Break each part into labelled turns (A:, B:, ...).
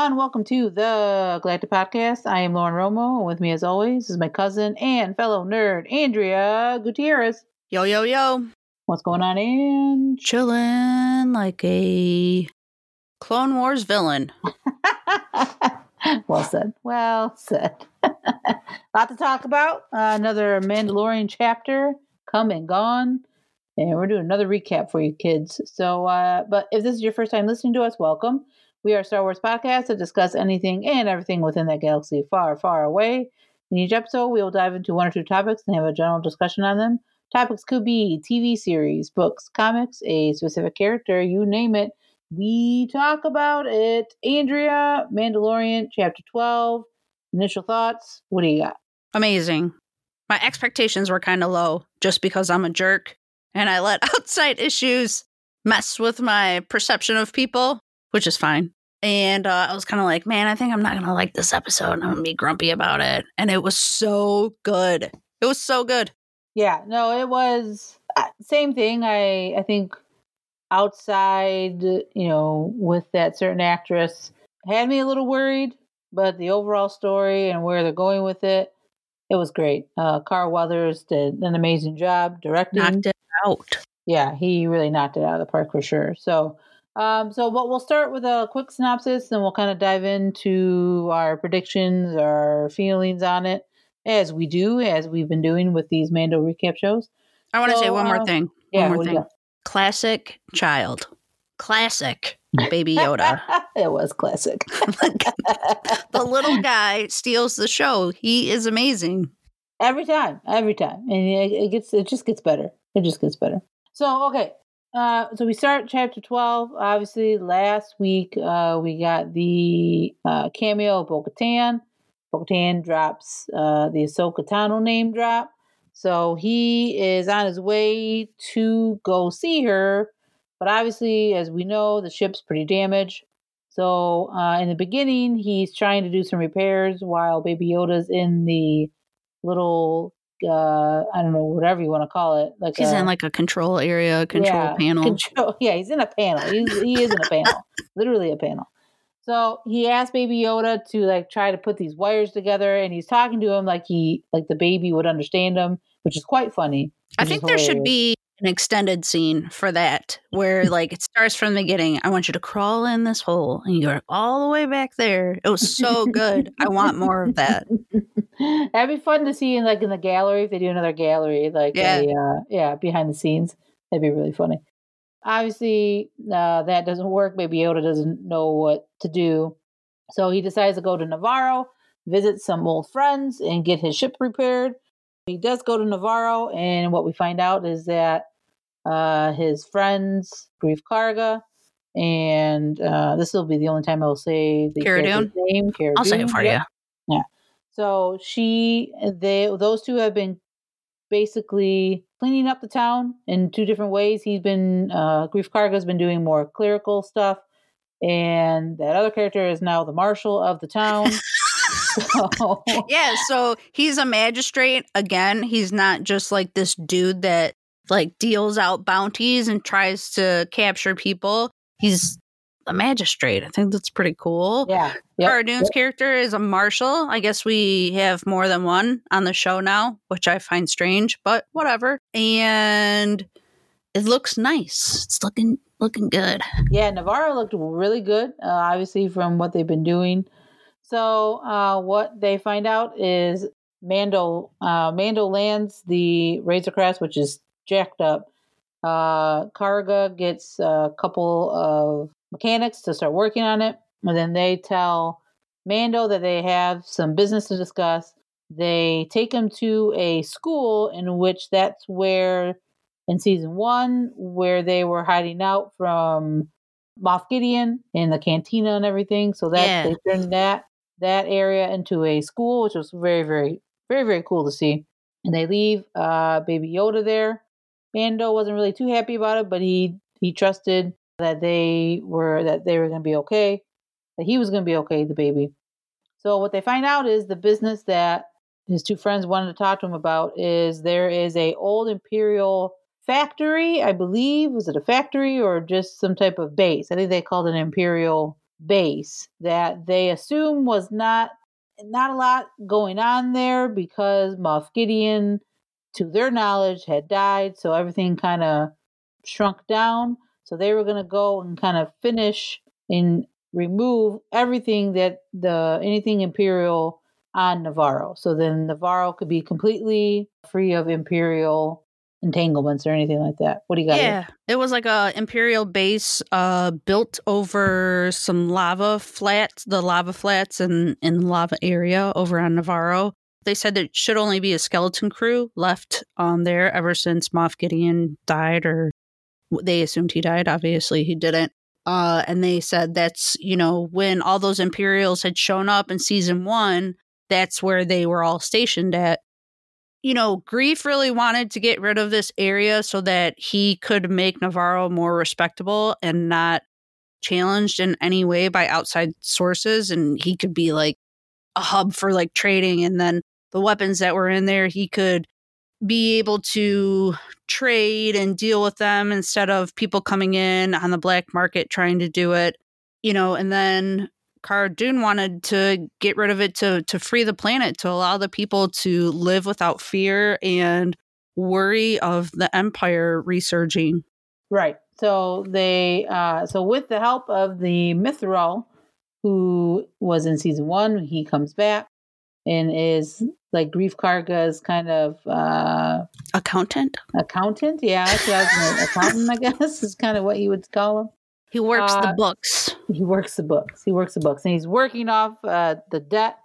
A: everyone. Welcome to the Galactic Podcast. I am Lauren Romo, and with me, as always, is my cousin and fellow nerd, Andrea Gutierrez.
B: Yo, yo, yo.
A: What's going on, And
B: Chilling like a Clone Wars villain.
A: well said. Well said. a lot to talk about. Uh, another Mandalorian chapter come and gone. And we're doing another recap for you kids. So, uh, but if this is your first time listening to us, welcome. We are Star Wars podcast that discuss anything and everything within that galaxy far, far away. In each episode, we will dive into one or two topics and have a general discussion on them. Topics could be TV series, books, comics, a specific character, you name it. We talk about it. Andrea, Mandalorian, Chapter 12. Initial thoughts. What do you got?
B: Amazing. My expectations were kind of low just because I'm a jerk and I let outside issues mess with my perception of people which is fine. And uh, I was kind of like, man, I think I'm not going to like this episode. I'm going to be grumpy about it. And it was so good. It was so good.
A: Yeah, no, it was uh, same thing. I I think outside, you know, with that certain actress had me a little worried, but the overall story and where they're going with it, it was great. Uh, Carl Weathers did an amazing job directing.
B: Knocked it out.
A: Yeah, he really knocked it out of the park for sure. So um, so, but we'll start with a quick synopsis, and we'll kind of dive into our predictions, our feelings on it, as we do, as we've been doing with these Mando recap shows.
B: I want to so, say one more
A: uh,
B: thing.
A: Yeah,
B: one more thing. Classic child. Classic baby Yoda.
A: it was classic.
B: the little guy steals the show. He is amazing.
A: Every time, every time, and it, it gets, it just gets better. It just gets better. So, okay, uh, so we start chapter 12. Obviously, last week uh, we got the uh, cameo of Bo Katan. Bo Katan drops uh, the Ahsoka Tano name drop. So he is on his way to go see her. But obviously, as we know, the ship's pretty damaged. So uh, in the beginning, he's trying to do some repairs while Baby Yoda's in the little uh, I don't know, whatever you want to call it.
B: Like he's a, in like a control area, control
A: yeah,
B: panel.
A: Control, yeah, he's in a panel. He's, he is in a panel, literally a panel. So he asked Baby Yoda to like try to put these wires together, and he's talking to him like he like the baby would understand him, which is quite funny.
B: I think there should be an extended scene for that where like it starts from the beginning. I want you to crawl in this hole and you go all the way back there. It was so good. I want more of that.
A: That'd be fun to see in like in the gallery if they do another gallery, like
B: yeah,
A: a, uh, yeah, behind the scenes. That'd be really funny. Obviously, uh, that doesn't work. Baby Yoda doesn't know what to do, so he decides to go to Nevarro, visit some old friends, and get his ship repaired. He does go to Nevarro, and what we find out is that uh, his friends, Greef Karga, and uh, this will be the only time I will say the
B: Cara
A: name. Cara
B: I'll say it for
A: yeah.
B: you.
A: Yeah. So she, they, those two have been basically cleaning up the town in two different ways. He's been, uh, Greef Karga's been doing more clerical stuff, and that other character is now the marshal of the town.
B: so. Yeah, so he's a magistrate. Again, he's not just like this dude that like deals out bounties and tries to capture people. He's a magistrate. I think that's pretty cool.
A: Yeah.
B: Yep. Cara Dune's yep. character is a marshal. I guess we have more than one on the show now, which I find strange, but whatever. And it looks nice. It's looking looking good.
A: Yeah, Nevarro looked really good, uh, obviously from what they've been doing. So uh, what they find out is Mando uh, Mando lands the Razor Crest, which is jacked up. Uh, Karga gets a couple of mechanics to start working on it, and then they tell Mando that they have some business to discuss. They take him to a school in which that's where, in season one, where they were hiding out from Moff Gideon in the cantina and everything. So that yeah. they turned that that area into a school, which was very, very, very, very cool to see. And they leave uh, Baby Yoda there Mando wasn't really too happy about it, but he he trusted that they were that they were going to be okay, that he was going to be okay, the baby. So what they find out is the business that his two friends wanted to talk to him about is there is a old imperial factory, I believe. Was it a factory or just some type of base? I think they called it an imperial base that they assume was not not a lot going on there because Moff Gideon, to their knowledge, had died, so everything kind of shrunk down. So they were going to go and kind of finish and remove everything that the anything imperial on Nevarro. So then Nevarro could be completely free of imperial entanglements or anything like that. What do you got?
B: Yeah, it was like a imperial base uh built over some lava flats, the lava flats and in lava area over on Nevarro. They said there should only be a skeleton crew left on there ever since Moff Gideon died, or they assumed he died. Obviously, he didn't. Uh, and they said that's you know when all those Imperials had shown up in season one, that's where they were all stationed at you know, Greef really wanted to get rid of this area so that he could make Nevarro more respectable and not challenged in any way by outside sources. And he could be like a hub for like trading. And then the weapons that were in there, he could be able to trade and deal with them instead of people coming in on the black market trying to do it. You know, and then Cara Dune wanted to get rid of it to to free the planet, to allow the people to live without fear and worry of the empire resurging.
A: Right. So they uh so with the help of the Mythrol, who was in season one, he comes back and is like Greef Karga's kind of uh
B: accountant.
A: Accountant, yeah, accountant, I guess, is kind of what you would call him.
B: He works uh, the books.
A: He works the books. He works the books, and he's working off uh, the debt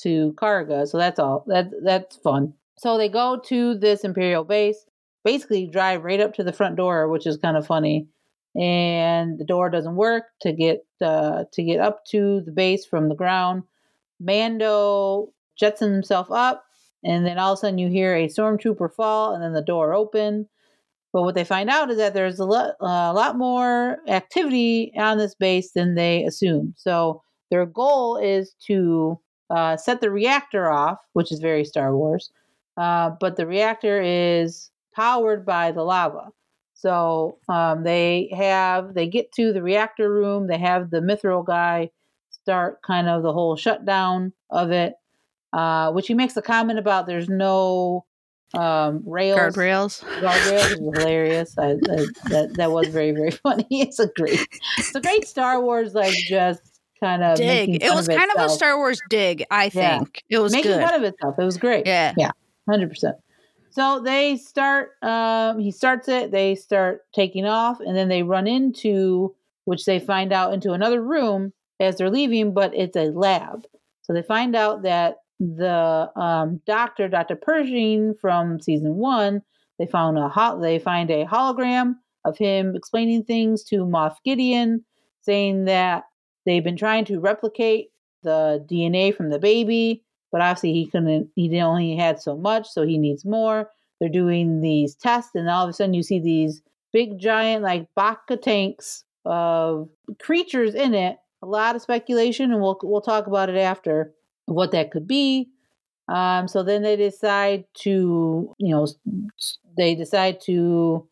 A: to Karga. So that's all. That that's fun. So they go to this Imperial base. Basically, drive right up to the front door, which is kind of funny. And the door doesn't work to get uh, to get up to the base from the ground. Mando jetsons himself up, and then all of a sudden you hear a stormtrooper fall, and then the door open but what they find out is that there's a lot, a lot more activity on this base than they assumed. So their goal is to uh, set the reactor off, which is very Star Wars. Uh, but the reactor is powered by the lava. So um, they have they get to the reactor room. They have the Mythrol guy start kind of the whole shutdown of it, uh, which he makes a comment about. There's no um rails.
B: Guardrails.
A: Guardrails is hilarious. I, I, that that was very very funny. It's a great it's a great star wars like just kind of
B: dig. it was kind of a star wars dig i think. Yeah. it was
A: making
B: good.
A: fun of itself. It was great.
B: Yeah.
A: Yeah 100% so they start um he starts it they start taking off and then they run into which they find out into another room as they're leaving but it's a lab. So they find out that the um, doctor, Dr. Pershing from season one, they found a ho- they find a hologram of him explaining things to Moff Gideon, saying that they've been trying to replicate the DNA from the baby, but obviously he couldn't. He only had so much, so he needs more. They're doing these tests, and all of a sudden you see these big, giant, like Bacta tanks of creatures in it. A lot of speculation, and we'll we'll talk about it after what that could be. Um, so then they decide to, you know, they decide to,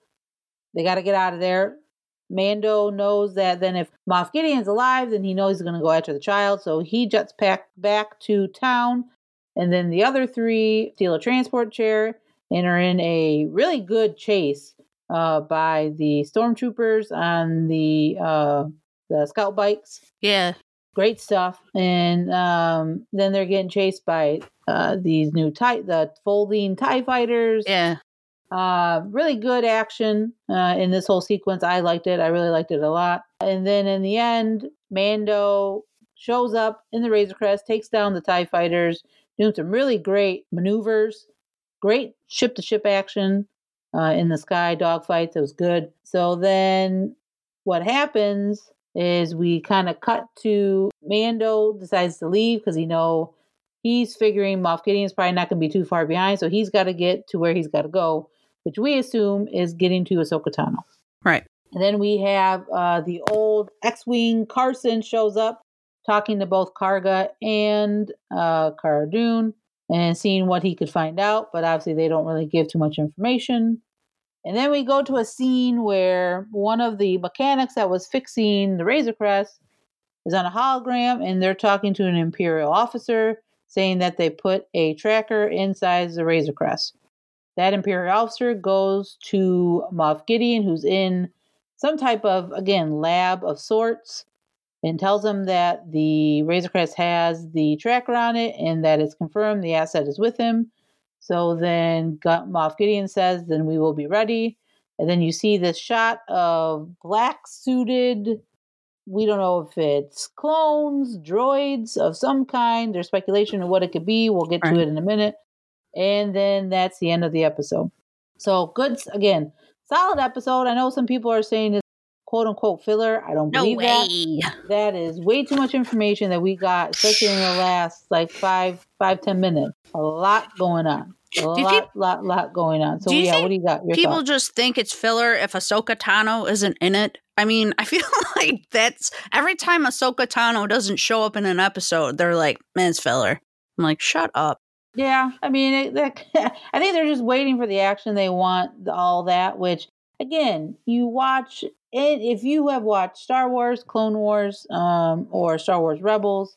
A: they got to get out of there. Mando knows that then if Moff Gideon's alive, then he knows he's going to go after the child. So he jets back back to town, and then the other three steal a transport chair and are in a really good chase uh, by the stormtroopers on the uh, the scout bikes.
B: Yeah,
A: great stuff. And um, then they're getting chased by uh, these new tie, the folding Tie fighters.
B: Yeah.
A: Uh, really good action uh, in this whole sequence. I liked it. I really liked it a lot. And then in the end, Mando shows up in the Razor Crest, takes down the Tie fighters, doing some really great maneuvers, great ship to ship action uh, in the sky dogfights. It was good. So then what happens is we kind of cut to Mando decides to leave because he know he's figuring Moff Gideon's probably not going to be too far behind, so he's got to get to where he's got to go, which we assume is getting to Ahsoka Tano.
B: Right.
A: And then we have uh, the old X-wing Carson shows up, talking to both Karga and uh, Cara Dune, and seeing what he could find out. But obviously, they don't really give too much information. And then we go to a scene where one of the mechanics that was fixing the Razor Crest is on a hologram and they're talking to an Imperial officer saying that they put a tracker inside the Razor Crest. That Imperial officer goes to Moff Gideon, who's in some type of, again, lab of sorts, and tells him that the Razor Crest has the tracker on it and that it's confirmed the asset is with him. So then Moff Gideon says, then we will be ready. And then you see this shot of black suited, we don't know if it's clones, droids of some kind. There's speculation of what it could be. We'll get to it in a minute. And then that's the end of the episode. So good, again, solid episode. I know some people are saying it's quote unquote filler. I don't believe that. That is way too much information that we got, especially in the last like five, five, ten minutes. A lot going on. A do lot, think, lot, lot going on. So yeah, what do you got?
B: Your people thoughts? just think it's filler if Ahsoka Tano isn't in it. I mean, I feel like that's every time Ahsoka Tano doesn't show up in an episode, they're like, "Man, it's filler." I'm like, "Shut up."
A: Yeah, I mean, it, I think they're just waiting for the action they want, all that. Which, again, you watch it if you have watched Star Wars, Clone Wars, um, or Star Wars Rebels.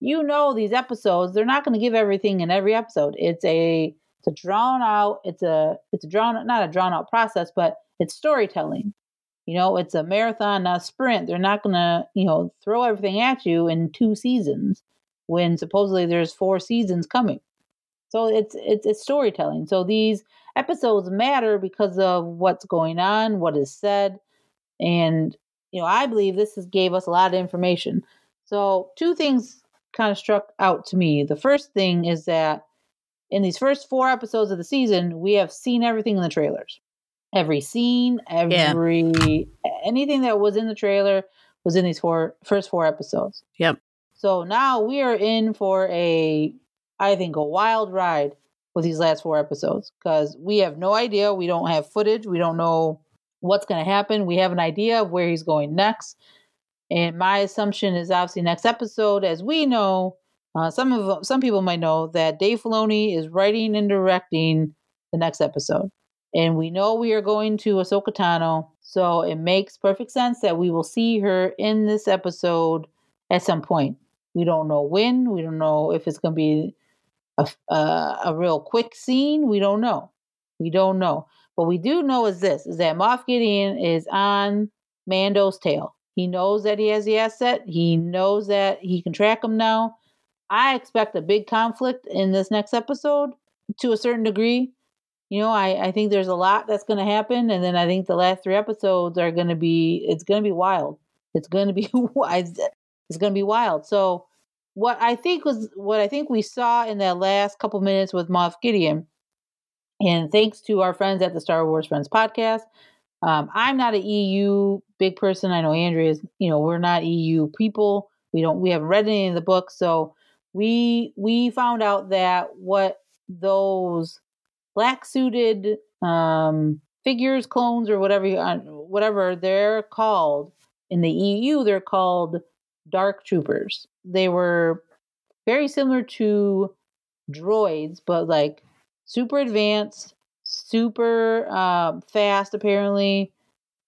A: You know these episodes; they're not going to give everything in every episode. It's a it's a drawn out it's a it's a drawn not a drawn out process but it's storytelling you know it's a marathon not a sprint they're not gonna you know throw everything at you in two seasons when supposedly there's four seasons coming so it's it's, it's storytelling so these episodes matter because of what's going on what is said and you know i believe this has gave us a lot of information so two things kind of struck out to me the first thing is that in these first four episodes of the season, we have seen everything in the trailers. Every scene, every yeah. anything that was in the trailer was in these four first four episodes.
B: Yep.
A: So now we are in for a I think a wild ride with these last four episodes because we have no idea. We don't have footage. We don't know what's going to happen. We have an idea of where he's going next. And my assumption is obviously next episode, as we know, uh, some of some people might know that Dave Filoni is writing and directing the next episode, and we know we are going to Ahsoka Tano, so it makes perfect sense that we will see her in this episode at some point. We don't know when. We don't know if it's going to be a, a, uh, a real quick scene. We don't know. We don't know. What we do know is this: is that Moff Gideon is on Mando's tail. He knows that he has the asset. He knows that he can track him now. I expect a big conflict in this next episode to a certain degree. You know, I, I think there's a lot that's going to happen. And then I think the last three episodes are going to be, it's going to be wild. It's going to be, it's going to be wild. So, what I think was, what I think we saw in that last couple minutes with Moff Gideon, and thanks to our friends at the Star Wars Friends podcast, um, I'm not an EU big person. I know Andrea is, you know, we're not EU people. We don't, we haven't read any of the books. So, we we found out that what those black suited um, figures, clones, or whatever uh, whatever they're called in the EU, they're called dark troopers. They were very similar to droids, but like super advanced, super um, fast, apparently.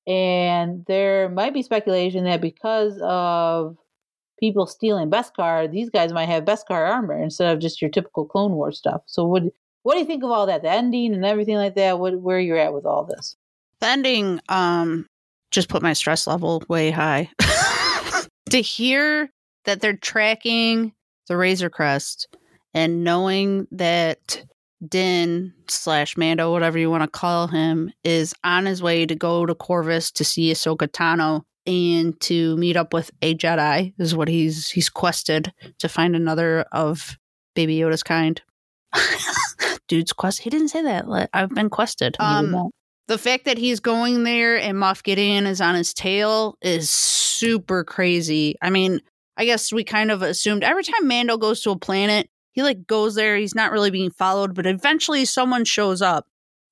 A: And there might be speculation that because of people stealing Beskar, these guys might have Beskar armor instead of just your typical Clone War stuff. So what what do you think of all that? The ending and everything like that? What where you're at with all this?
B: The ending um just put my stress level way high. to hear that they're tracking the Razor Crest and knowing that Din slash Mando, whatever you want to call him, is on his way to go to Corvus to see Ahsoka Tano and to meet up with a Jedi is what he's he's quested to find another of Baby Yoda's kind. Dude's quest. He didn't say that. I've been quested. Um, the fact that he's going there and Moff Gideon is on his tail is super crazy. I mean, I guess we kind of assumed every time Mando goes to a planet, he like goes there. He's not really being followed, but eventually someone shows up.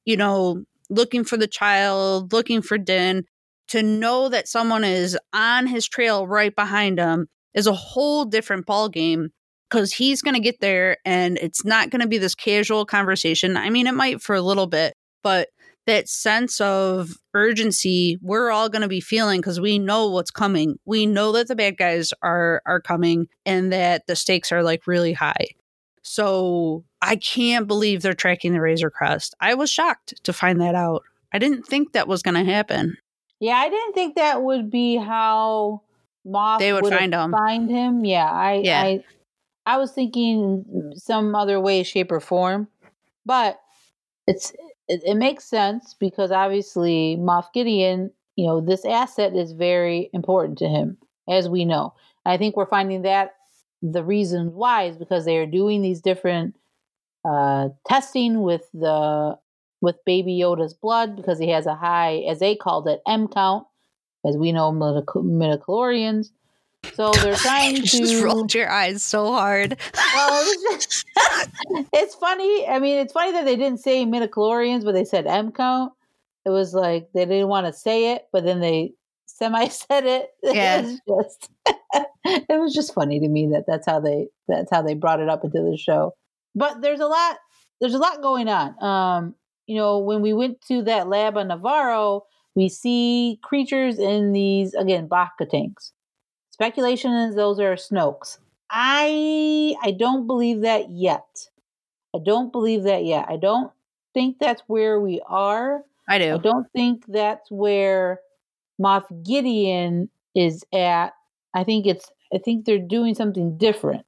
B: You know, looking for the child, looking for Din to know that someone is on his trail right behind him is a whole different ball game because he's going to get there and it's not going to be this casual conversation. I mean, it might for a little bit, but that sense of urgency we're all going to be feeling because we know what's coming. We know that the bad guys are are coming and that the stakes are like really high. So I can't believe they're tracking the Razor Crest. I was shocked to find that out. I didn't think that was going to happen.
A: Yeah, I didn't think that would be how Moff
B: They would find him.
A: Find him. Yeah, I,
B: Yeah.
A: I, I was thinking some other way, shape, or form, but it's it, it makes sense because obviously Moff Gideon, you know, this asset is very important to him, as we know. I think we're finding that the reason why is because they are doing these different uh, testing with the with Baby Yoda's blood because he has a high, as they called it, M count, as we know midi- midichlorians. So they're trying to.
B: just rolled your eyes so hard.
A: Well, it was just, it's funny. I mean, it's funny that they didn't say midichlorians, but they said M count. It was like they didn't want to say it, but then they semi said it.
B: Yeah.
A: It was just, it was just funny to me that that's how they that's how they brought it up into the show. But there's a lot there's a lot going on. Um, you know, when we went to that lab on Nevarro, we see creatures in these again Bacta tanks. Speculation is those are Snokes. I I don't believe that yet. I don't believe that yet. I don't think that's where we are.
B: I do.
A: I
B: do.
A: don't think that's where Moff Gideon is at. I think it's I think they're doing something different.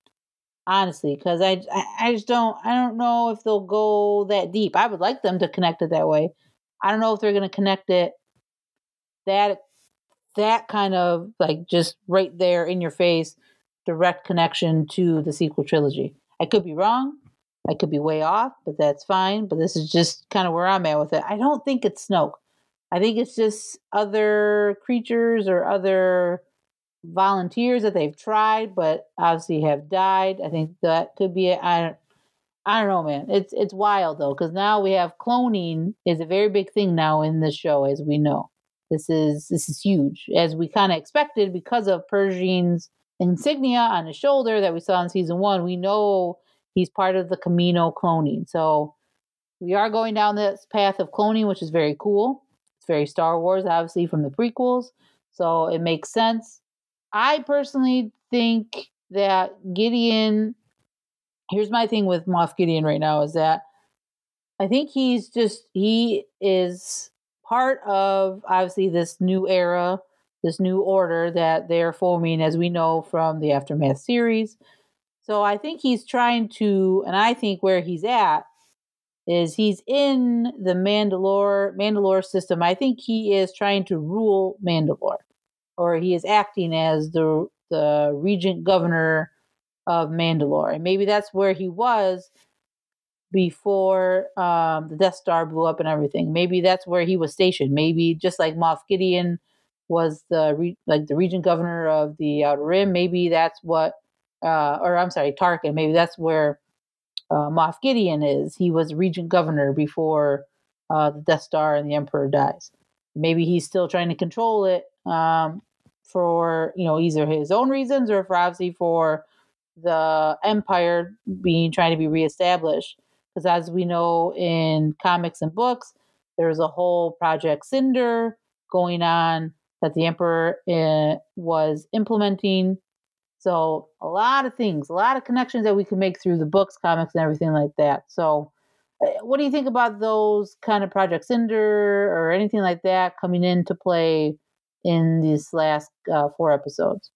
A: Honestly, because I, I I just don't I don't know if they'll go that deep. I would like them to connect it that way. I don't know if they're going to connect it that that kind of like just right there in your face direct connection to the sequel trilogy. I could be wrong. I could be way off, but that's fine. But this is just kind of where I'm at with it. I don't think it's Snoke. I think it's just other creatures or other volunteers that they've tried, but obviously have died. I think that could be it. I don't, I don't know, man. It's it's wild though, because now we have cloning is a very big thing now in this show, as we know. This is this is huge, as we kind of expected because of Pershing's insignia on his shoulder that we saw in season one. We know he's part of the Kamino cloning, so we are going down this path of cloning, which is very cool. It's very Star Wars, obviously from the prequels, so it makes sense. I personally think that Gideon. Here's my thing with Moff Gideon right now is that I think he's just he is part of obviously this new era, this new order that they're forming, as we know from the aftermath series. So I think he's trying to, and I think where he's at is he's in the Mandalore Mandalore system. I think he is trying to rule Mandalore, or he is acting as the the regent governor of Mandalore, and maybe that's where he was before um, the Death Star blew up and everything. Maybe that's where he was stationed. Maybe just like Moff Gideon was the re- like the regent governor of the Outer Rim. Maybe that's what, uh, or I'm sorry, Tarkin. Maybe that's where uh, Moff Gideon is. He was regent governor before uh, the Death Star and the Emperor dies. Maybe he's still trying to control it um, for you know either his own reasons or for obviously for the Empire being trying to be reestablished. Because as we know in comics and books, there's a whole Project Cinder going on that the Emperor uh, was implementing. So a lot of things, a lot of connections that we can make through the books, comics, and everything like that. So, uh, what do you think about those kind of Project Cinder or anything like that coming into play in these last uh, four episodes?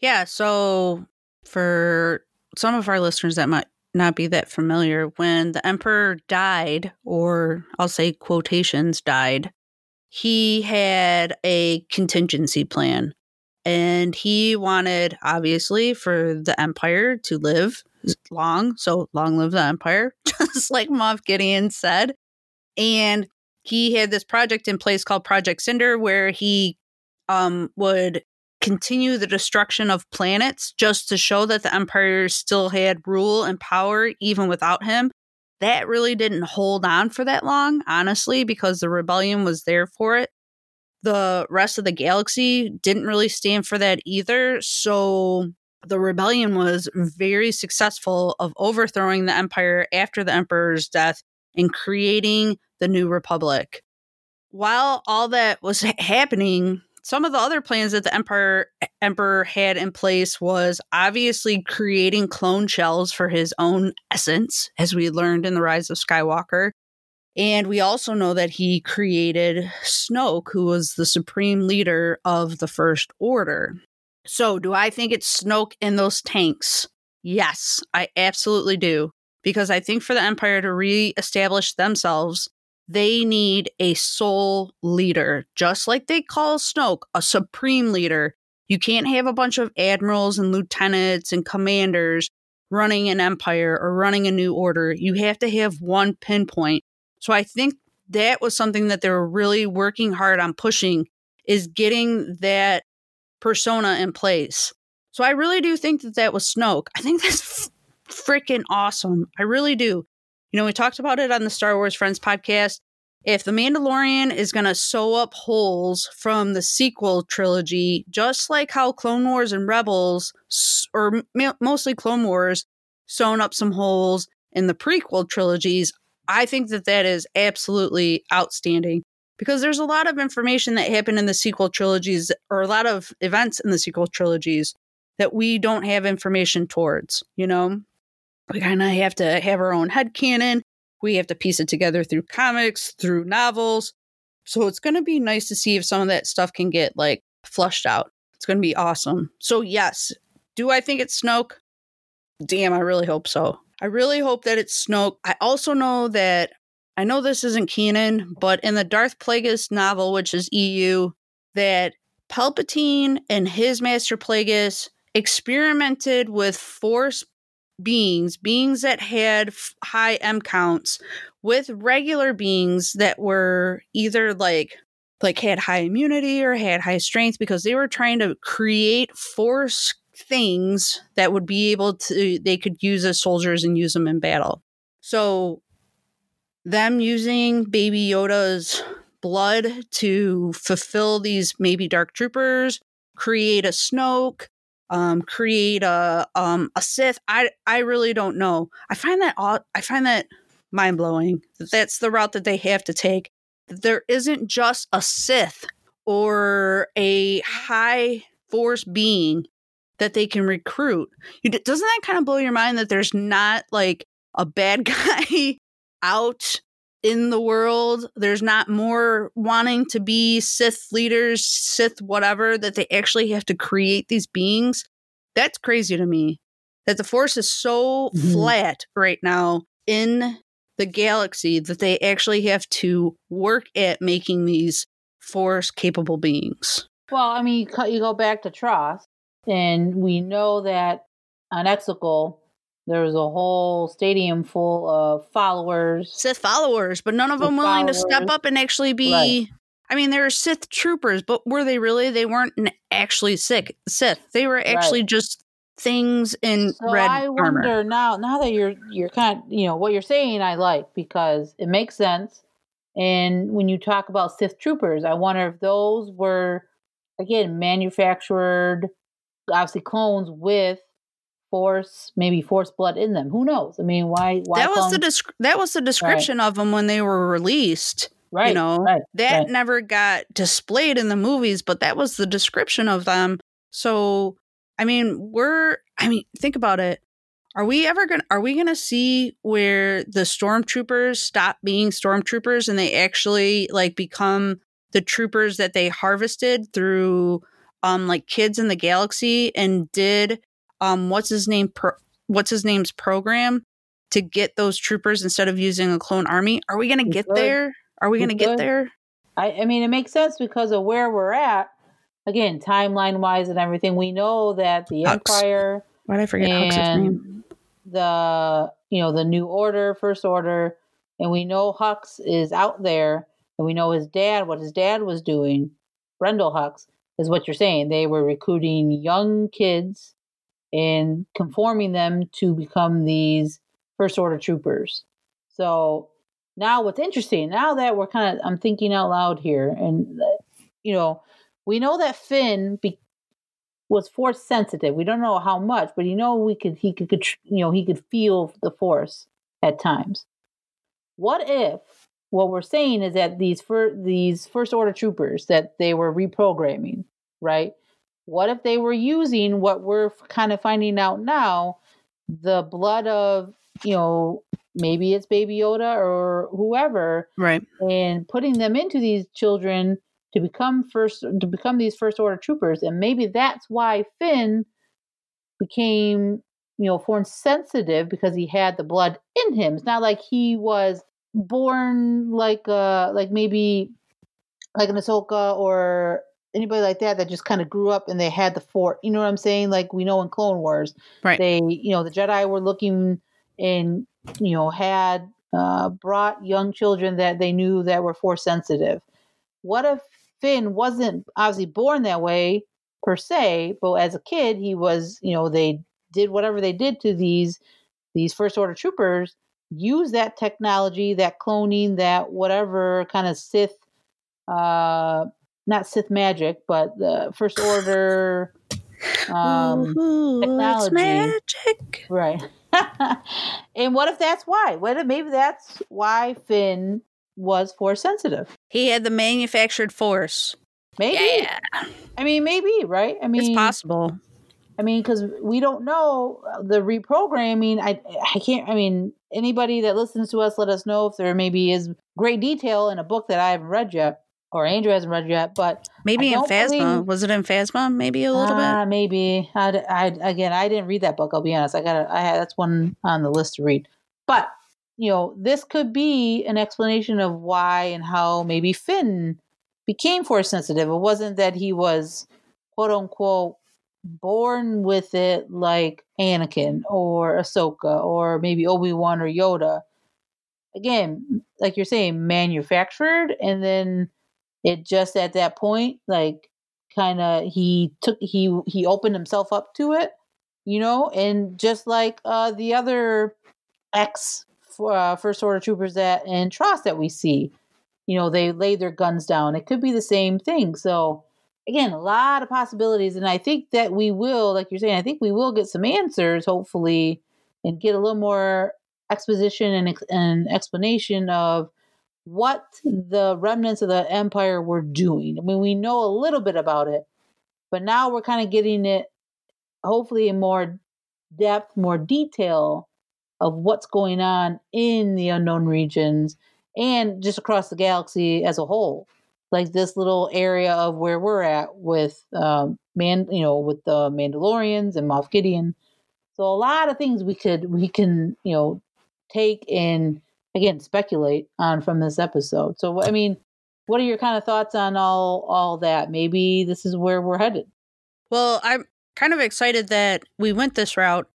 B: Yeah. So for some of our listeners that might not be that familiar, when the emperor died, or I'll say quotations died, he had a contingency plan. And he wanted, obviously, for the empire to live long. So long live the empire, just like Moff Gideon said. And he had this project in place called Project Cinder, where he um, would continue the destruction of planets just to show that the empire still had rule and power even without him. That really didn't hold on for that long, honestly, because the rebellion was there for it. The rest of the galaxy didn't really stand for that either. So the rebellion was very successful of overthrowing the empire after the emperor's death and creating the new republic. While all that was happening, some of the other plans that the empire emperor had in place was obviously creating clone shells for his own essence as we learned in the rise of skywalker and we also know that he created Snoke, who was the supreme leader of the First Order. So, do I think it's Snoke in those tanks? Yes, I absolutely do. Because I think for the Empire to reestablish themselves, they need a sole leader, just like they call Snoke a supreme leader. You can't have a bunch of admirals and lieutenants and commanders running an empire or running a new order. You have to have one pinpoint so I think that was something that they were really working hard on pushing is getting that persona in place. So I really do think that that was Snoke. I think that's freaking awesome. I really do. You know, we talked about it on the Star Wars Friends podcast. If The Mandalorian is going to sew up holes from the sequel trilogy, just like how Clone Wars and Rebels, or mostly Clone Wars, sewn up some holes in the prequel trilogies, I think that that is absolutely outstanding because there's a lot of information that happened in the sequel trilogies or a lot of events in the sequel trilogies that we don't have information towards, you know? We kind of have to have our own head canon. We have to piece it together through comics, through novels. So it's going to be nice to see if some of that stuff can get like flushed out. It's going to be awesome. So, yes, do I think it's Snoke? Damn, I really hope so. I really hope that it's Snoke. I also know that I know this isn't canon, but in the Darth Plagueis novel, which is EU, that Palpatine and his Master Plagueis experimented with Force beings, beings that had high M counts, with regular beings that were either like like had high immunity or had high strength because they were trying to create force things that would be able to they could use as soldiers and use them in battle. So them using baby Yoda's blood to fulfill these maybe dark troopers, create a Snoke, um, create a um, a Sith. I I really don't know. I find that I find that mind blowing. That that's the route that they have to take. There isn't just a Sith or a high force being that they can recruit. doesn't that kind of blow your mind that there's not like a bad guy out in the world? There's not more wanting to be Sith leaders, Sith whatever, that they actually have to create these beings. That's crazy to me. That the Force is so mm-hmm. flat right now in the galaxy that they actually have to work at making these Force capable beings.
A: Well, I mean, you go back to TROS, and we know that on Exegol, there's a whole stadium full of followers.
B: Sith followers, but none of them willing followers. to step up and actually be. Right. I mean, they were Sith troopers, but were they really? They weren't actually sick Sith. They were actually right. just things in so red I wonder
A: armor. now. Now that you're you're kind of you know what you're saying, I like because it makes sense. And when you talk about Sith troopers, I wonder if those were again manufactured obviously clones with force maybe force blood in them. Who knows? I mean why, why
B: that was the desc- that was the description right. of them when they were released right you know? right, that right. never got displayed in the movies but that was the description of them. So i mean we're i mean think about it. Are we ever gonna are we gonna see where the stormtroopers stop being stormtroopers and they actually like become the troopers that they harvested through um like Kids in the Galaxy and did um what's his name pro- what's his name's program to get those troopers instead of using a clone army. Are we going to get there? Are we going to get there?
A: I, I mean, it makes sense because of where we're at. Again, timeline wise and everything, we know that the Hux. Empire.
B: Why did I forget Hux's name?
A: The you know the New Order, First Order, and we know Hux is out there, and we know his dad, what his dad was doing, Brendol Hux, is what you're saying. They were recruiting young kids and conforming them to become these first order troopers. So now what's interesting, now that we're kind of, I'm thinking out loud here, and, you know, we know that Finn be, was force sensitive. We don't know how much, but you know, we could, he could, you know, he could feel the force at times. what if what we're saying is that these fir- these first order troopers that they were reprogramming, right? What if they were using what we're kind of finding out now, the blood of, you know, maybe it's baby Yoda or whoever,
B: right?
A: And putting them into these children to become first to become these first order troopers and maybe that's why Finn became you know form sensitive because he had the blood in him it's not like he was born like uh like maybe like an Ahsoka or anybody like that that just kind of grew up and they had the fort you know what i'm saying? Like we know in clone wars
B: right.
A: they you know the jedi were looking and you know had uh, brought young children that they knew that were force sensitive. What if Finn wasn't obviously born that way per se, but as a kid, he was, you know, they did whatever they did to these these first order troopers, use that technology, that cloning, that whatever kind of Sith uh not Sith magic, but the first order um
B: Ooh,
A: technology.
B: magic.
A: Right. and what if that's why? What if maybe that's why Finn was force sensitive.
B: He had the manufactured force.
A: Maybe.
B: Yeah.
A: I mean, maybe, right? I mean,
B: it's possible.
A: I mean, because we don't know uh, the reprogramming. I I can't. I mean, anybody that listens to us, let us know if there maybe is great detail in a book that I haven't read yet, or Andrew hasn't read yet. But
B: maybe in Phasma, believe, was it in Phasma? Maybe a little uh,
A: bit. Maybe. I, I again, I didn't read that book. I'll be honest. I got. I had that's one on the list to read. But you know, this could be an explanation of why and how maybe Finn became force sensitive. It wasn't that he was quote unquote born with it like Anakin or Ahsoka or maybe Obi Wan or Yoda. Again, like you're saying, manufactured, and then it just at that point, like kind of he took he he opened himself up to it, you know, and just like uh the other ex uh, first order troopers that and TROS that we see. You know, they lay their guns down. It could be the same thing. So again, a lot of possibilities, and I think that we will, like you're saying, I think we will get some answers, hopefully, and get a little more exposition and, and explanation of what the remnants of the empire were doing. I mean, we know a little bit about it, but now we're kind of getting it, hopefully, in more depth, more detail of what's going on in the unknown regions and just across the galaxy as a whole like this little area of where we're at with um, man you know with the mandalorians and moff gideon so a lot of things we could we can you know take and again speculate on from this episode so i mean what are your kind of thoughts on all all that maybe this is where we're headed
B: well i'm kind of excited that we went this route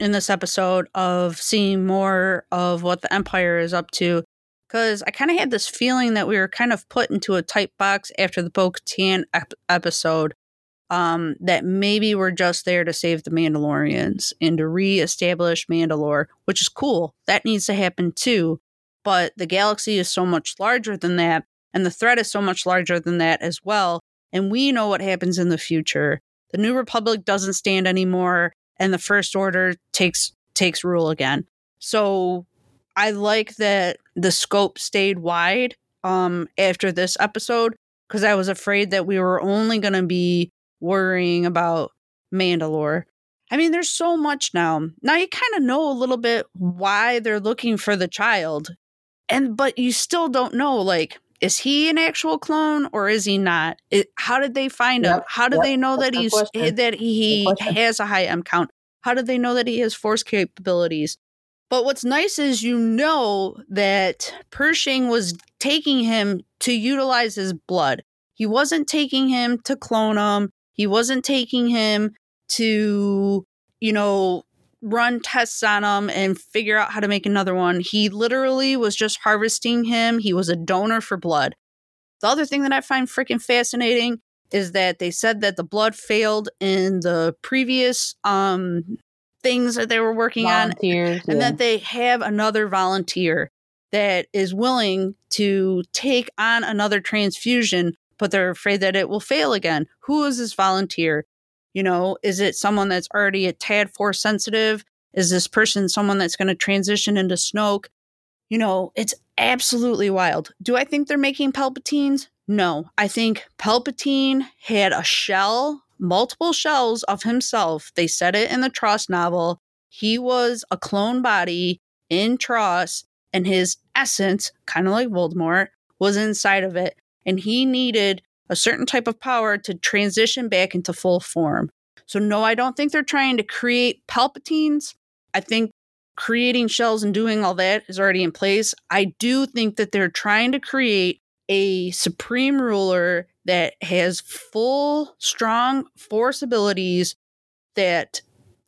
B: in this episode of seeing more of what the Empire is up to. Because I kind of had this feeling that we were kind of put into a tight box after the Bo Katan ep- episode. Um, that maybe we're just there to save the Mandalorians and to re-establish Mandalore, which is cool. That needs to happen too. But the galaxy is so much larger than that, and the threat is so much larger than that as well. And we know what happens in the future. The New Republic doesn't stand anymore and the first order takes takes rule again. So I like that the scope stayed wide um after this episode because I was afraid that we were only going to be worrying about Mandalore. I mean, there's so much now. Now you kind of know a little bit why they're looking for the child. And but you still don't know like is he an actual clone or is he not? It, how did they find yep, him? How do yep, they know that he's eh, that he has a high M count? How do they know that he has force capabilities? But what's nice is you know that Pershing was taking him to utilize his blood. He wasn't taking him to clone him. He wasn't taking him to, you know, run tests on him and figure out how to make another one. He literally was just harvesting him. He was a donor for blood. The other thing that I find freaking fascinating is that they said that the blood failed in the previous um things that they were working on and yeah. that they have another volunteer that is willing to take on another transfusion but they're afraid that it will fail again who is this volunteer you know is it someone that's already a tad force sensitive is this person someone that's going to transition into snoke you know it's absolutely wild. Do I think they're making Palpatines? No. I think Palpatine had a shell, multiple shells of himself. They said it in the TROS novel. He was a clone body in TROS, and his essence, kind of like Voldemort, was inside of it. And he needed a certain type of power to transition back into full form. So, no, I don't think they're trying to create Palpatines. I think creating shells and doing all that is already in place. I do think that they're trying to create a supreme ruler that has full, strong force abilities that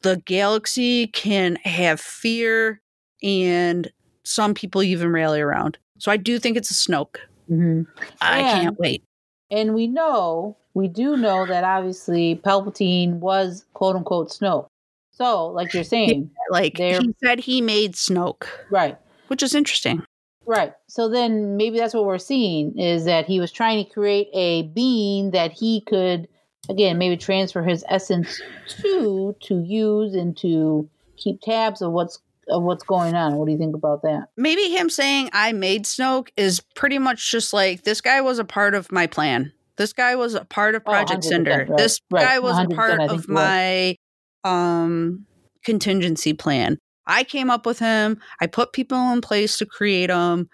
B: the galaxy can have fear and some people even rally around. So I do think it's a Snoke.
A: Mm-hmm.
B: I can't wait.
A: And we know, we do know that obviously Palpatine was quote unquote Snoke. So, like you're saying,
B: Like
A: They're-
B: he said he made Snoke,
A: right,
B: which is interesting.
A: right. So then maybe that's what we're seeing is that he was trying to create a being that he could, again, maybe transfer his essence to to use and to keep tabs of what's of what's going on. What do you think about that?
B: Maybe him saying I made Snoke is pretty much just like this guy was a part of my plan. This guy was a part of
A: Oh,
B: Project
A: 100%,
B: Cinder.
A: right,
B: This
A: right,
B: guy was a part of my um contingency plan. I came up with him. I put people in place to create him.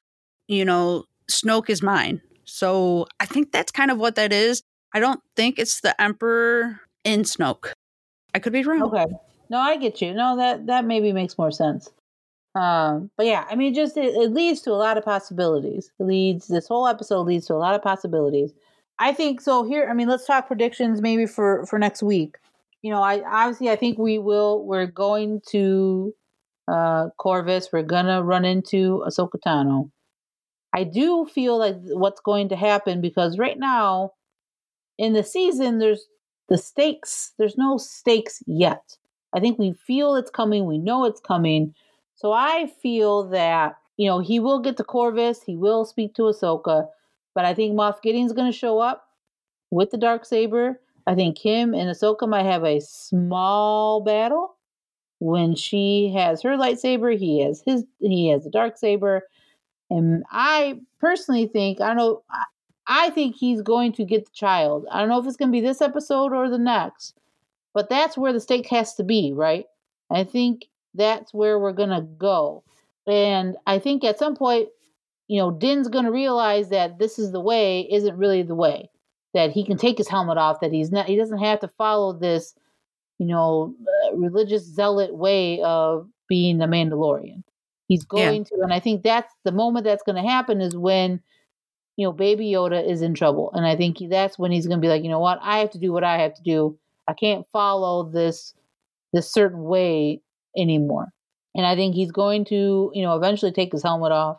B: You know, Snoke is mine. So I think that's kind of what that is. I don't think it's the Emperor in Snoke. I could be wrong.
A: Okay. No, I get you. No, that that maybe makes more sense. Um, but yeah, I mean, just it, it leads to a lot of possibilities. It leads this whole episode leads to a lot of possibilities. I think so. Here, I mean, let's talk predictions maybe for for next week. You know, I obviously I think we will. We're going to uh Corvus. We're gonna run into Ahsoka Tano. I do feel like what's going to happen because right now in the season there's the stakes. There's no stakes yet. I think we feel it's coming. We know it's coming. So I feel that, you know, he will get to Corvus. He will speak to Ahsoka. But I think Moff Gideon's going to show up with the dark saber. I think him and Ahsoka might have a small battle. When she has her lightsaber, he has his. He has the dark saber, and I personally think I don't know. I think he's going to get the child. I don't know if it's going to be this episode or the next, but that's where the stake has to be, right? I think that's where we're going to go. And I think at some point, you know, Din's going to realize that this is the way isn't really the way. That he can take his helmet off, that he's not he doesn't have to follow this, you know, uh, religious zealot way of being a Mandalorian. He's
B: Yeah.
A: going to and I think that's the moment that's going to happen is when you know, Baby Yoda is in trouble. And I think he- that's when he's going to be like, you know what? I have to do what I have to do. I can't follow this this certain way anymore. And I think he's going to, you know, eventually take his helmet off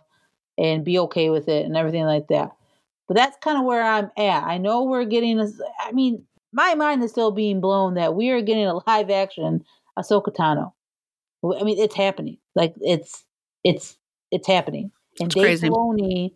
A: and be okay with it and everything like that. But that's kind of where I'm at. I know we're getting a, I mean, my mind is still being blown that we are getting a live action Ahsoka Tano. I mean, it's happening. Like it's it's it's happening. And
B: It's
A: Dave
B: crazy.
A: Filoni,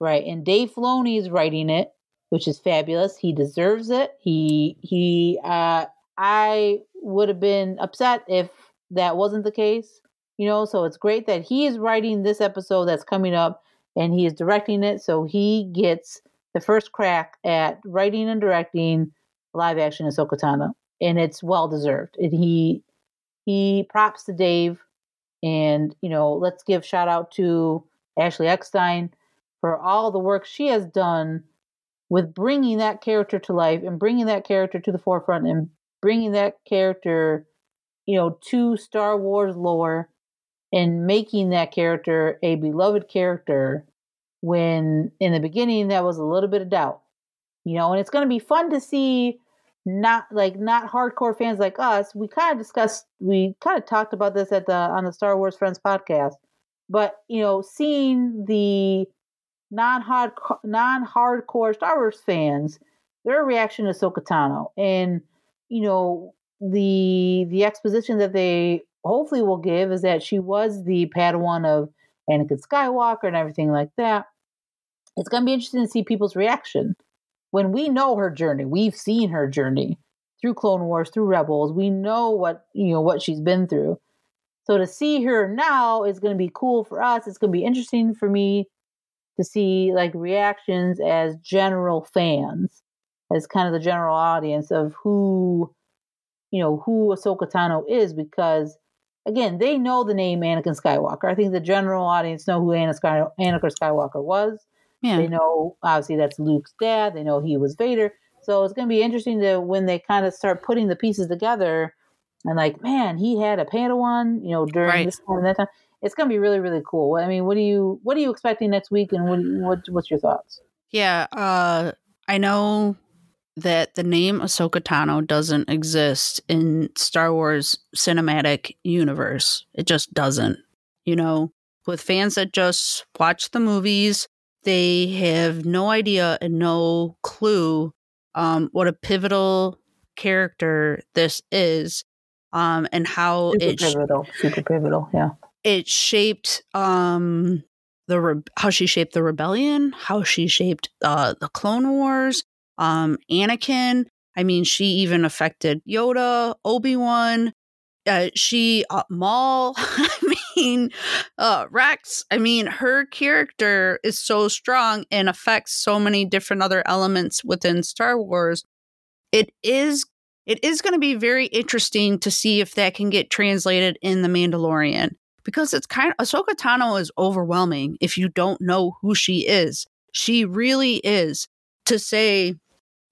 A: right? And Dave Filoni is writing it, which is fabulous. He deserves it. He he. uh I would have been upset if that wasn't the case. You know, so it's great that he is writing this episode that's coming up, and he is directing it. So he gets the first crack at writing and directing live action Ahsoka Tano, and it's well deserved. And he he props to Dave, and you know, let's give shout out to Ashley Eckstein for all the work she has done with bringing that character to life and bringing that character to the forefront and bringing that character, you know, to Star Wars lore and making that character a beloved character when in the beginning that was a little bit of doubt. You know, and it's going to be fun to see not like not hardcore fans like us. We kind of discussed we kind of talked about this at the on the Star Wars Friends podcast. But, you know, seeing the non-hard non-hardcore Star Wars fans, their reaction to Ahsoka Tano and you know the the exposition that they hopefully will give is that she was the Padawan of Anakin Skywalker and everything like that. It's going to be interesting to see people's reaction when we know her journey. We've seen her journey through Clone Wars, through Rebels. We know what you know what she's been through. So to see her now is going to be cool for us. It's going to be interesting for me to see like reactions as general fans, as kind of the general audience of who, you know, who Ahsoka Tano is, because again, they know the name Anakin Skywalker. I think the general audience know who Anakin Skywalker was. Yeah. They know obviously that's Luke's dad. They know he was Vader. So it's going to be interesting to when they kind of start putting the pieces together and like, man, he had a Padawan, you know, during right. this time and that time. It's going to be really, really cool. I mean, what are you, what are you expecting next week, and what, what, what's your thoughts?
B: Yeah, uh, I know that the name Ahsoka Tano doesn't exist in Star Wars cinematic universe. It just doesn't. You know, with fans that just watch the movies, they have no idea and no clue um, what a pivotal character this is um, and how it's
A: super it pivotal, super pivotal, yeah.
B: It shaped um, the re- how she shaped the rebellion, how she shaped uh, the Clone Wars, um, Anakin. I mean, she even affected Yoda, Obi Wan. Uh, she uh, Maul. I mean, uh, Rex. I mean, her character is so strong and affects so many different other elements within Star Wars. It is it is going to be very interesting to see if that can get translated in The Mandalorian because it's kind of Ahsoka Tano is overwhelming if you don't know who she is. She really is to say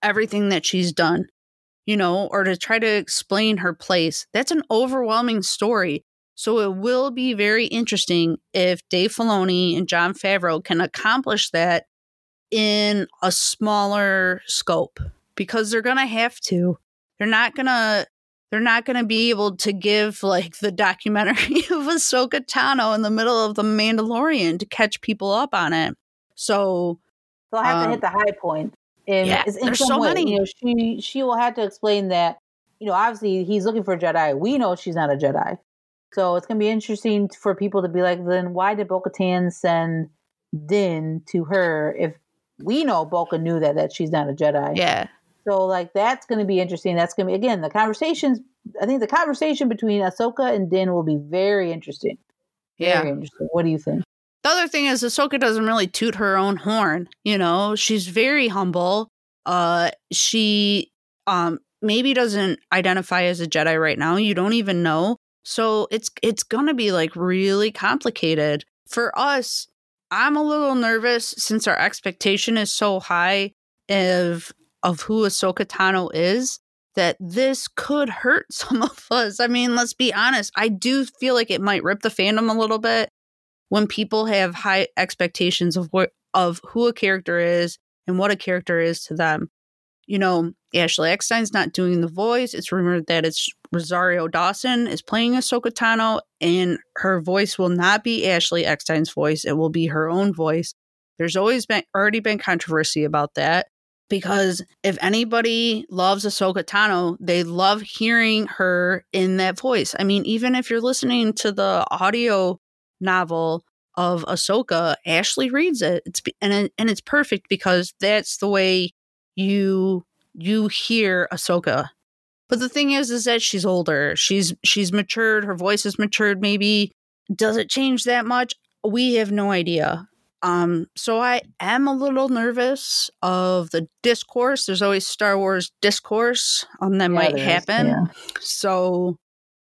B: everything that she's done, you know, or to try to explain her place. That's an overwhelming story. So it will be very interesting if Dave Filoni and Jon Favreau can accomplish that in a smaller scope because they're going to have to they're not gonna they're not gonna be able to give like the documentary of Ahsoka Tano in the middle of the Mandalorian to catch people up on it. So
A: they'll have um, to hit um, the high point.
B: In, yeah, in there's so way. many.
A: You know, she she will have to explain that. You know, obviously he's looking for a Jedi. We know she's not a Jedi, so it's gonna be interesting for people to be like, then why did Bo-Katan send Din to her if we know Boca knew that that she's not a Jedi?
B: Yeah.
A: So like that's going to be interesting. That's going to be again the conversations. I think the conversation between Ahsoka and Din will be very interesting. Very yeah. interesting. What do you think?
B: The other thing is Ahsoka doesn't really toot her own horn. You know, she's very humble. Uh, she um maybe doesn't identify as a Jedi right now. You don't even know. So it's it's gonna be like really complicated for us. I'm a little nervous since our expectation is so high of of who Ahsoka Tano is, that this could hurt some of us. I mean, let's be honest. I do feel like it might rip the fandom a little bit when people have high expectations of what of who a character is and what a character is to them. You know, Ashley Eckstein's not doing the voice. It's rumored that it's Rosario Dawson is playing Ahsoka Tano, and her voice will not be Ashley Eckstein's voice. It will be her own voice. There's always been already been controversy about that because if anybody loves Ahsoka Tano, they love hearing her in that voice. I mean, even if you're listening to the audio novel of Ahsoka, Ashley reads it. It's and and it's perfect because that's the way you you hear Ahsoka. But the thing is, is that she's older. She's she's matured. Her voice has matured. Maybe does it change that much? We have no idea. Um, so I am a little nervous of the discourse. There's always Star Wars discourse um, that yeah, might happen. Yeah. So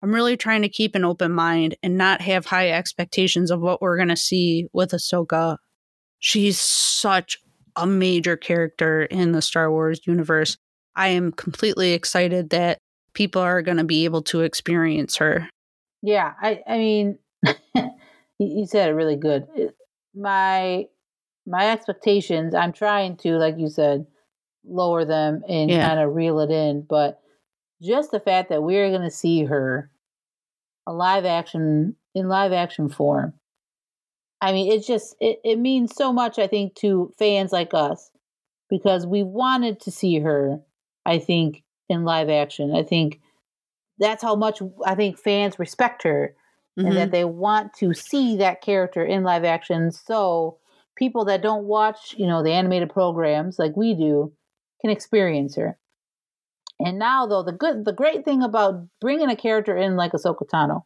B: I'm really trying to keep an open mind and not have high expectations of what we're going to see with Ahsoka. She's such a major character in the Star Wars universe. I am completely excited that people are going to be able to experience her.
A: Yeah, I, I mean, you said it really good my my expectations i'm trying to like you said lower them and yeah. kind of reel it in but just the fact that we're going to see her a live action in live action form. I mean it's just it, it means so much i think to fans like us because we wanted to see her i think in live action. I think that's how much i think fans respect her mm-hmm. and that mm-hmm. they want to see that character in live action so people that don't watch you know the animated programs like we do can experience her and now though the good the great thing about bringing a character in like Ahsoka Tano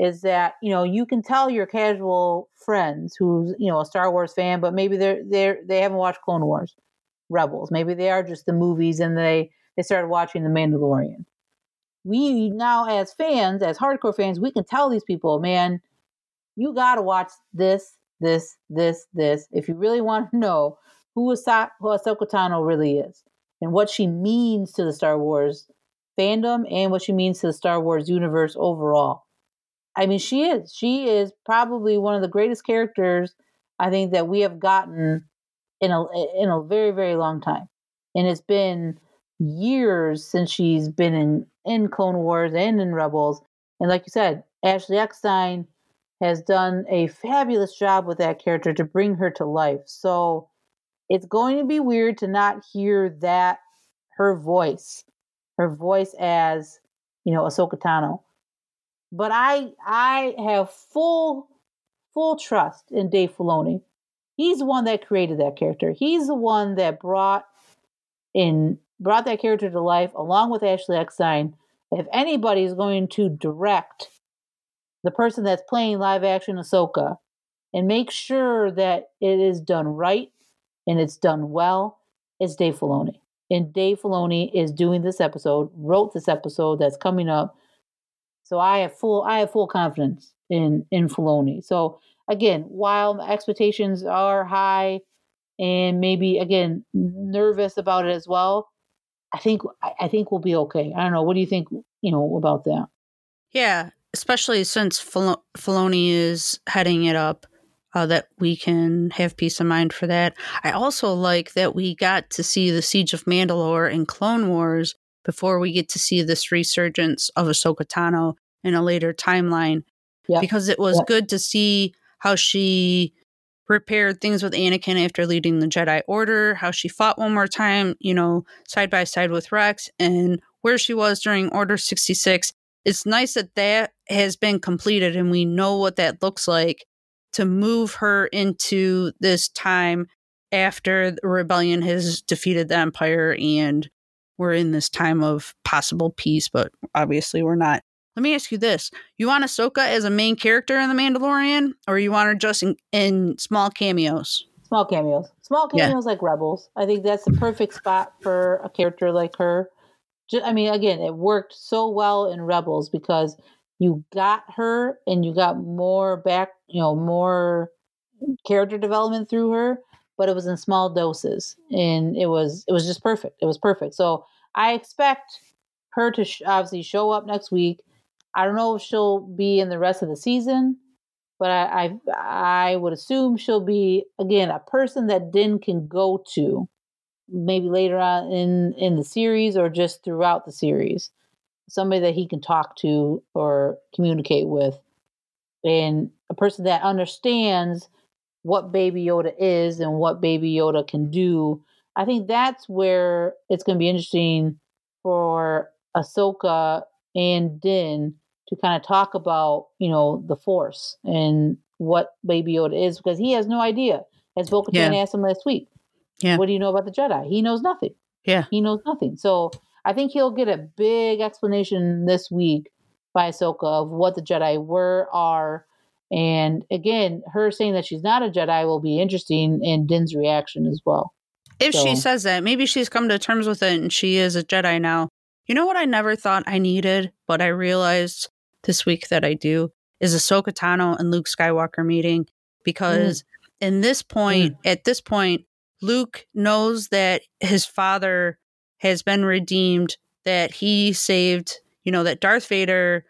A: is that you know you can tell your casual friends who's you know a Star Wars fan, but maybe they're they're they haven't watched Clone Wars, Rebels. Maybe they are just the movies and they they started watching The Mandalorian. We now, as fans, as hardcore fans, we can tell these people, man, you got to watch this, this, this, this. If you really want to know who, who Ahsoka Tano really is and what she means to the Star Wars fandom and what she means to the Star Wars universe overall. I mean, she is. She is probably one of the greatest characters I think that we have gotten in a in a very very long time, and it's been years since she's been in in Clone Wars and in Rebels. And like you said, Ashley Eckstein has done a fabulous job with that character to bring her to life. So it's going to be weird to not hear that her voice, her voice as you know Ahsoka Tano. But I I have full full trust in Dave Filoni. He's the one that created that character. He's the one that brought in brought that character to life along with Ashley Eckstein. If anybody is going to direct the person that's playing live action Ahsoka and make sure that it is done right and it's done well, it's Dave Filoni. And Dave Filoni is doing this episode, wrote this episode that's coming up. So I have full I have full confidence in in Filoni. So again, while expectations are high and maybe again nervous about it as well, I think I think we'll be okay. I don't know. What do you think? You know about that?
B: Yeah, especially since Fil- Filoni is heading it up, uh, that we can have peace of mind for that. I also like that we got to see the Siege of Mandalore and Clone Wars before we get to see this resurgence of Ahsoka Tano in a later timeline,
A: Yeah.
B: because it was
A: Yep.
B: good to see how she repaired things with Anakin after leading the Jedi Order, how she fought one more time, you know, side by side with Rex, and where she was during Order 66. It's nice that that has been completed and we know what that looks like to move her into this time after the rebellion has defeated the Empire and we're in this time of possible peace, but obviously we're not. Let me ask you this. You want Ahsoka as a main character in The Mandalorian, or you want her just in, in small cameos?
A: Small cameos. Small
B: Yeah.
A: cameos like Rebels. I think that's the perfect spot for a character like her. Ju- I mean, again, it worked so well in Rebels because you got her and you got more back, you know, more character development through her, but it was in small doses and it was it was just perfect. It was perfect. So I expect her to sh- obviously show up next week. I don't know if she'll be in the rest of the season, but I, I I would assume she'll be again a person that Din can go to, maybe later on in in the series or just throughout the series, somebody that he can talk to or communicate with, and a person that understands what Baby Yoda is and what Baby Yoda can do. I think that's where it's going to be interesting for Ahsoka and Din to kind of talk about, you know, the Force and what Baby Yoda is because he has no idea. As Bo Katan
B: Yeah.
A: asked him last week,
B: Yeah.
A: what do you know about the Jedi? He knows nothing.
B: Yeah.
A: He knows nothing. So I think he'll get a big explanation this week by Ahsoka of what the Jedi were, are, and again, her saying that she's not a Jedi will be interesting, and Din's reaction as well.
B: If she says that, maybe she's come to terms with it and she is a Jedi now. You know what I never thought I needed, but I realized this week that I do is Ahsoka Tano and Luke Skywalker meeting because in this point, at this point, Luke knows that his father has been redeemed, that he saved, you know, that Darth Vader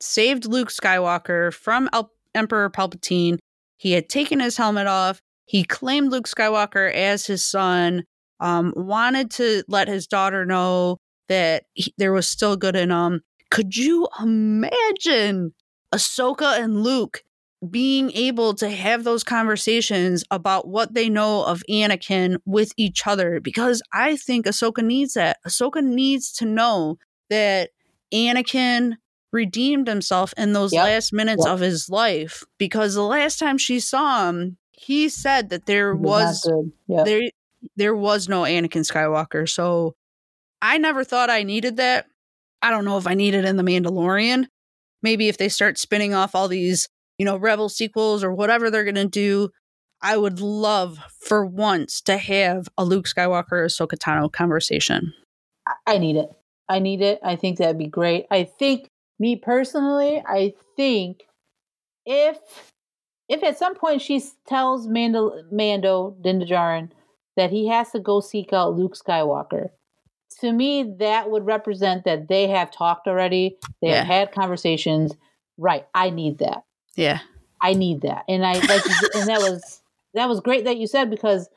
B: saved Luke Skywalker from El- Emperor Palpatine. He had taken his helmet off. He claimed Luke Skywalker as his son, um, wanted to let his daughter know that he, there was still good in him. Could you imagine Ahsoka and Luke being able to have those conversations about what they know of Anakin with each other? Because I think Ahsoka needs that. Ahsoka needs to know that Anakin redeemed himself in those
A: Yep.
B: last minutes
A: Yep.
B: of his life because the last time she saw him he said that there was.
A: Yeah.
B: there there was no Anakin Skywalker. So I never thought I needed that. I don't know if I need it in the Mandalorian. maybe if they start spinning off all these, you know, Rebel sequels or whatever they're going to do, I would love for once to have a Luke Skywalker Ahsoka Tano conversation.
A: I need it. I need it. I think that'd be great. I think me personally, I think if if at some point she tells Mando Mando Din Djarin that he has to go seek out Luke Skywalker, to me that would represent that they have talked already. They
B: Yeah.
A: have had conversations. Right. I need that.
B: Yeah.
A: I need that. And I like and that was that was great that you said because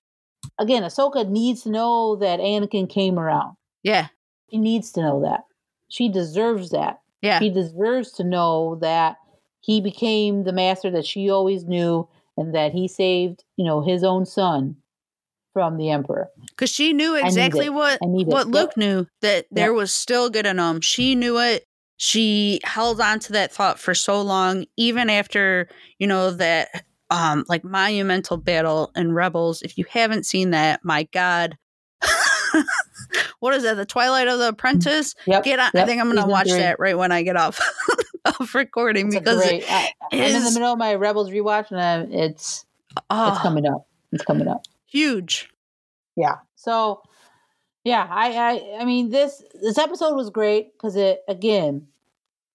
A: again, Ahsoka needs to know that Anakin came around.
B: Yeah.
A: She needs to know that. She deserves that.
B: Yeah.
A: She deserves to know that he became the master that she always knew and that he saved, you know, his own son from the emperor.
B: Because she knew exactly what
A: it.
B: what
A: Yep.
B: Luke knew that there was still good in him. She knew it. She held on to that thought for so long, even after you know that um like monumental battle in Rebels. If you haven't seen that, my God. what is that? The Twilight of the Apprentice?
A: Yep.
B: Get on. I think I'm gonna watch
A: three.
B: that right when I get off of recording
A: It's
B: because
A: great, I, I'm in the middle of my Rebels rewatch and I, it's
B: oh,
A: it's coming up. It's coming up.
B: Huge.
A: Yeah. So, yeah, I, I, I mean, this this episode was great because it again,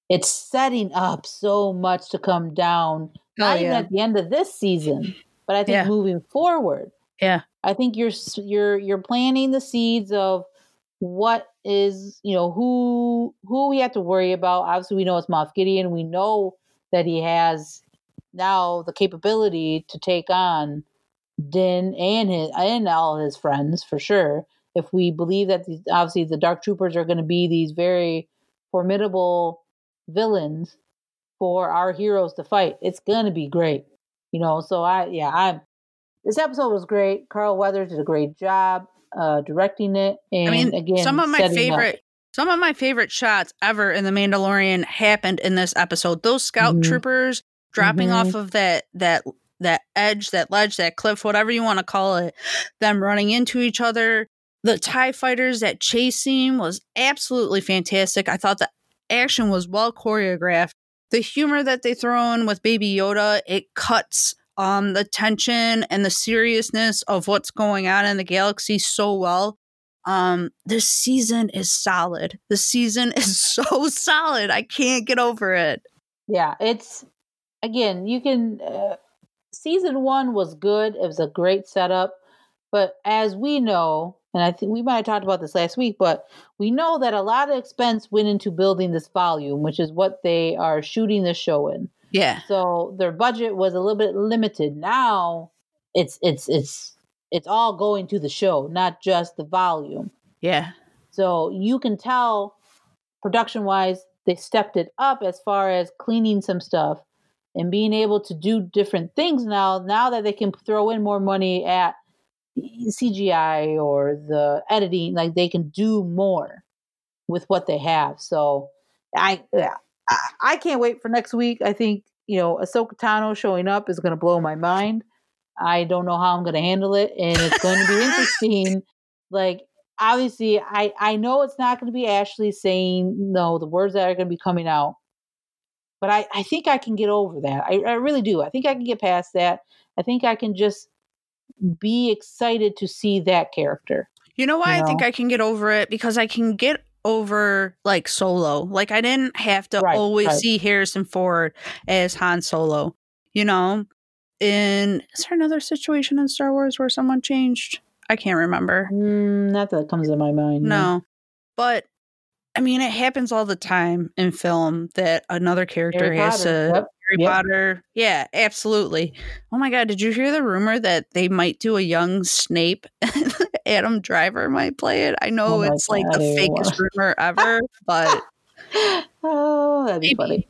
A: it's setting up so much to come down. Oh, not
B: Oh,
A: even at the end of this season, but I think
B: Yeah.
A: moving forward.
B: Yeah.
A: I think you're you're you're planting the seeds of what is you know who who we have to worry about. Obviously, we know it's Moff Gideon. We know that he has now the capability to take on Din and his and all his friends for sure. If we believe that these, obviously the Dark Troopers are going to be these very formidable villains for our heroes to fight, it's going to be great. You know, so I yeah I this episode was great. Carl Weathers did a great job uh, directing it, and
B: I mean,
A: again,
B: some of my
A: setting up-
B: favorite some of my favorite shots ever in the Mandalorian happened in this episode. Those scout
A: Mhm.
B: troopers dropping
A: Mhm.
B: off of that that that edge, that ledge, that cliff, whatever you want to call it, them running into each other. The TIE fighters that chase scene was absolutely fantastic. I thought the action was well choreographed. The humor that they throw in with Baby Yoda, it cuts um the tension and the seriousness of what's going on in the galaxy so well um this season is solid the season is so solid i can't get over it
A: Yeah, it's again, you can. Uh, season one was good. It was a great setup, but as we know, and I think we might have talked about this last week, but we know that a lot of expense went into building this volume, which is what they are shooting the show in.
B: yeah
A: So their budget was a little bit limited. Now it's it's it's it's all going to the show, not just the volume.
B: yeah
A: So you can tell production wise, they stepped it up as far as cleaning some stuff and being able to do different things now. Now that they can throw in more money at CGI or the editing, like they can do more with what they have. So I, yeah, I, I can't wait for next week. I think, you know, Ahsoka Tano showing up is going to blow my mind. I don't know how I'm going to handle it. And it's going to be interesting. Like, obviously I I know it's not going to be Ashley saying no the words that are going to be coming out, but I I think I can get over that. I I really do. I think I can get past that. I think I can just be excited to see that character.
B: you know why
A: You
B: i think i can get over it because i can get over like solo like i didn't have to
A: Right,
B: always
A: right.
B: see harrison ford as han solo you know in is there another situation in star wars where someone changed i can't remember
A: Mm, not that comes to my mind.
B: No. But I mean it happens all the time in film that another character
A: Harry
B: has
A: Potter.
B: to
A: Yep.
B: Harry
A: Yep.
B: Potter. Yeah, absolutely. Oh my god, did you hear the rumor that they might do a young Snape? Adam Driver might play it. I know
A: Oh
B: it's like the fakest rumor ever, but
A: Oh, that'd be
B: Maybe.
A: funny.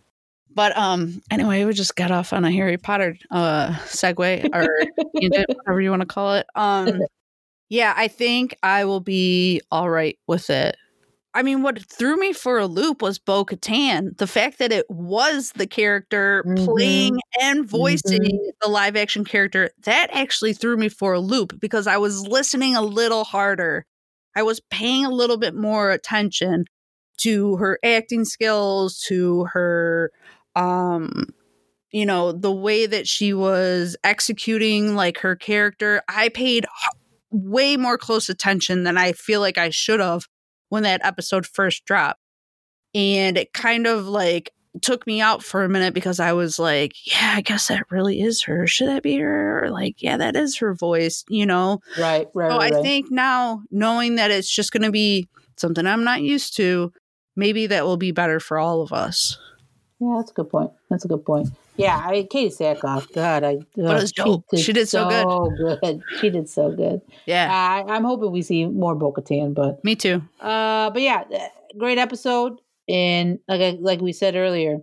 B: but um anyway, we just got off on a Harry Potter uh segue or tangent, whatever you want to call it. Um yeah, I think I will be all right with it. I mean, what threw me for a loop was Bo Katan. The fact that it was the character
A: Mhm.
B: playing and voicing
A: Mhm.
B: the live action character, that actually threw me for a loop because I was listening a little harder. I was paying a little bit more attention to her acting skills, to her um you know, the way that she was executing like her character. I paid way more close attention than I feel like I should have when that episode first dropped. And it kind of like took me out for a minute because I was like, yeah, I guess that really is her. Should that be her? Or like, yeah, that is her voice, you know?
A: Right, right.
B: So
A: right,
B: I think now knowing that it's just going to be something I'm not used to, maybe that will be better for all of us.
A: Yeah, that's a good point. That's a good point. Yeah, I Katee Sackhoff. God, I.
B: But it was dope. She did so good.
A: good. She did so good.
B: Yeah,
A: I, I'm hoping we see more Bo-Katan, but
B: me too.
A: uh, but yeah, uh, great episode. And like like we said earlier,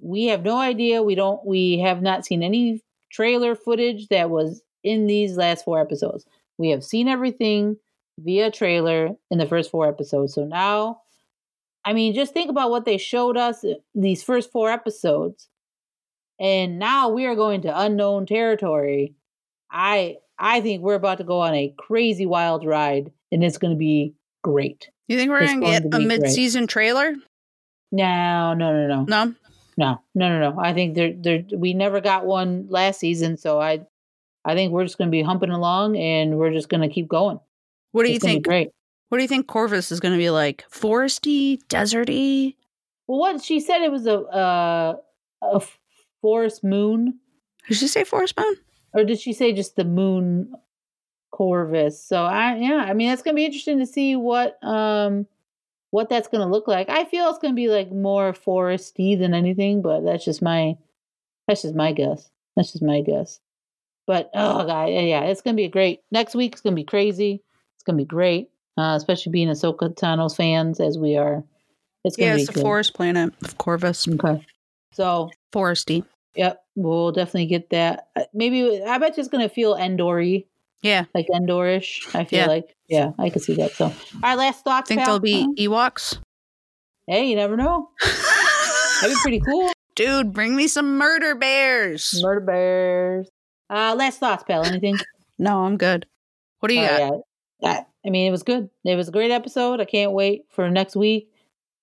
A: we have no idea. We don't. We have not seen any trailer footage that was in these last four episodes. We have seen everything via trailer in the first four episodes. So now, I mean, just think about what they showed us uh, these first four episodes, and now we are going to unknown territory. I I think we're about to go on a crazy wild ride, and it's going to be great.
B: You think we're going to get a mid-season trailer?
A: No, no, no, no.
B: No.
A: No, no, no, no. I think there, there. We never got one last season, so I, I think we're just going to be humping along, and we're just going to keep going.
B: What do you
A: It's gonna
B: think?
A: Great.
B: What do you think Corvus is going to be like? Foresty, deserty?
A: Well, what she said it was a uh, a forest moon,
B: Did she say forest moon?
A: or did she say just the moon Corvus? So I, yeah, I mean, it's going to be interesting to see what um what that's going to look like. I feel it's going to be like more foresty than anything, but that's just my that's just my guess. That's just my guess. But oh god, yeah, it's gonna be a great next week. It's gonna be crazy. It's gonna be great, uh, especially being Ahsoka Tano's fans as we are. It's gonna
B: Yeah,
A: be
B: it's
A: good.
B: forest planet of Corvus.
A: Okay, so
B: Foresty.
A: yep, we'll definitely get that. Uh, Maybe I bet it's gonna feel Endory,
B: Yeah.
A: like Endorish. I feel
B: Yeah.
A: like yeah, I can see that. So, all right, last thoughts.
B: Think
A: pal?
B: there'll be Ewoks?
A: Hey, you never know. That'd be pretty cool.
B: Dude, bring me some murder bears.
A: Murder bears. Uh, last thoughts, pal. Anything?
B: No, I'm good. What do you
A: Oh,
B: got?
A: yeah. I, I mean, it was good. It was a great episode. I can't wait for next week.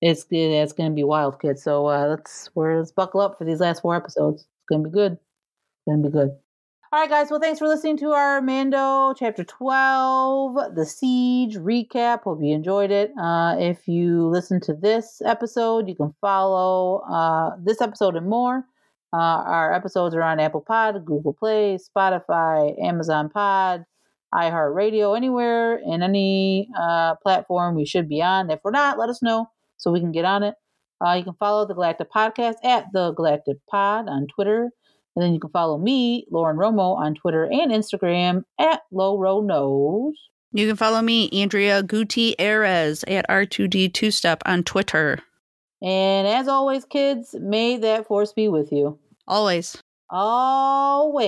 A: It's it's going to be wild, kids. So uh, let's we're let's buckle up for these last four episodes. It's going to be good. It's going to be good. All right, guys. Well, thanks for listening to our Mando chapter twelve, the siege recap. Hope you enjoyed it. Uh, if you listen to this episode, you can follow uh, this episode and more. Uh, our episodes are on Apple Pod, Google Play, Spotify, Amazon Pod iHeartRadio, anywhere in any uh, platform we should be on. If we're not, let us know so we can get on it. Uh, you can follow the Galactic Podcast at the Galactic Pod on Twitter. And then you can follow me, Lauren Romo, on Twitter and Instagram at Lowro Knows.
B: You can follow me, Andrea Gutierrez, at R2D2 Step on Twitter.
A: And as always, kids, may that force be with you.
B: Always.
A: Always.